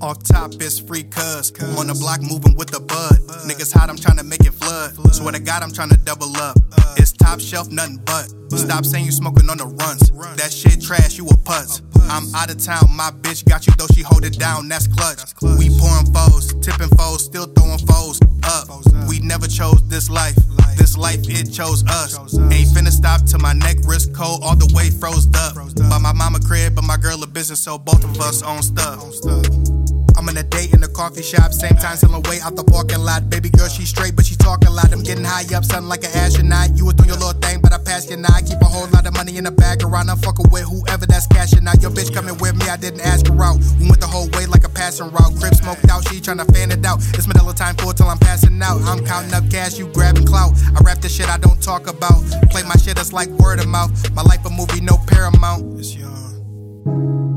Off top, is free cuz. On the block moving with the bud. Niggas hot, I'm trying to make it flood. Swear to God, I'm trying to double up. It's top shelf, nothing but. Stop saying you smoking on the runs. That shit trash, you a putz. I'm out of town, my bitch got you though she hold it down, that's clutch. We still throwing foes up. We never chose this life. This life, it chose us. Ain't finna stop till my neck wrist cold, all the way froze up. By my mama crib, but my girl a business, so both of us own stuff. I'm in a date in the coffee shop, same time selling way out the parking lot. Baby girl, she straight, but she talk a lot. I'm getting high up, something like an astronaut. You was doing your little thing, but I passed your I Keep a whole lot of money in the bag around. I'm fucking with whoever that's cashing out. Your bitch coming with me, I didn't ask her out. We went the passing route. Crib smoked out, she tryna fan it out. It's Manila time for till I'm passing out. I'm counting up cash, you grabbing clout. I rap the shit I don't talk about. Play my shit, it's like word of mouth. My life a movie, no paramount. It's young.